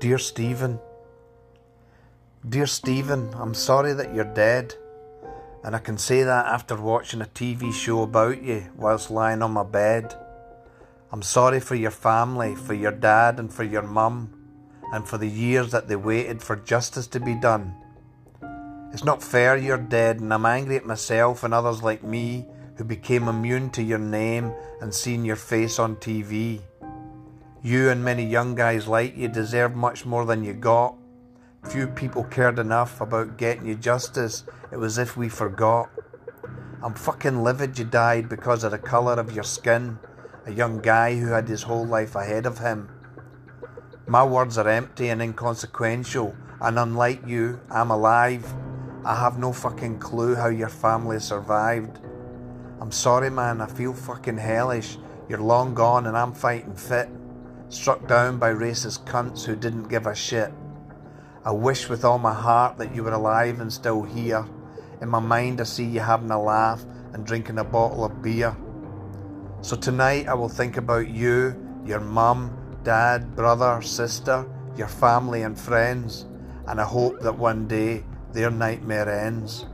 Dear Stephen, Dear Stephen, I'm sorry that you're dead. And I can say that after watching a TV show about you whilst lying on my bed. I'm sorry for your family, for your dad and for your mum, and for the years that they waited for justice to be done. It's not fair you're dead, and I'm angry at myself and others like me who became immune to your name and seen your face on TV. You and many young guys like you deserve much more than you got. Few people cared enough about getting you justice, it was if we forgot. I'm fucking livid you died because of the colour of your skin, a young guy who had his whole life ahead of him. My words are empty and inconsequential, and unlike you, I'm alive. I have no fucking clue how your family survived. I'm sorry, man, I feel fucking hellish. You're long gone and I'm fighting fit. Struck down by racist cunts who didn't give a shit. I wish with all my heart that you were alive and still here. In my mind, I see you having a laugh and drinking a bottle of beer. So tonight, I will think about you, your mum, dad, brother, sister, your family, and friends, and I hope that one day their nightmare ends.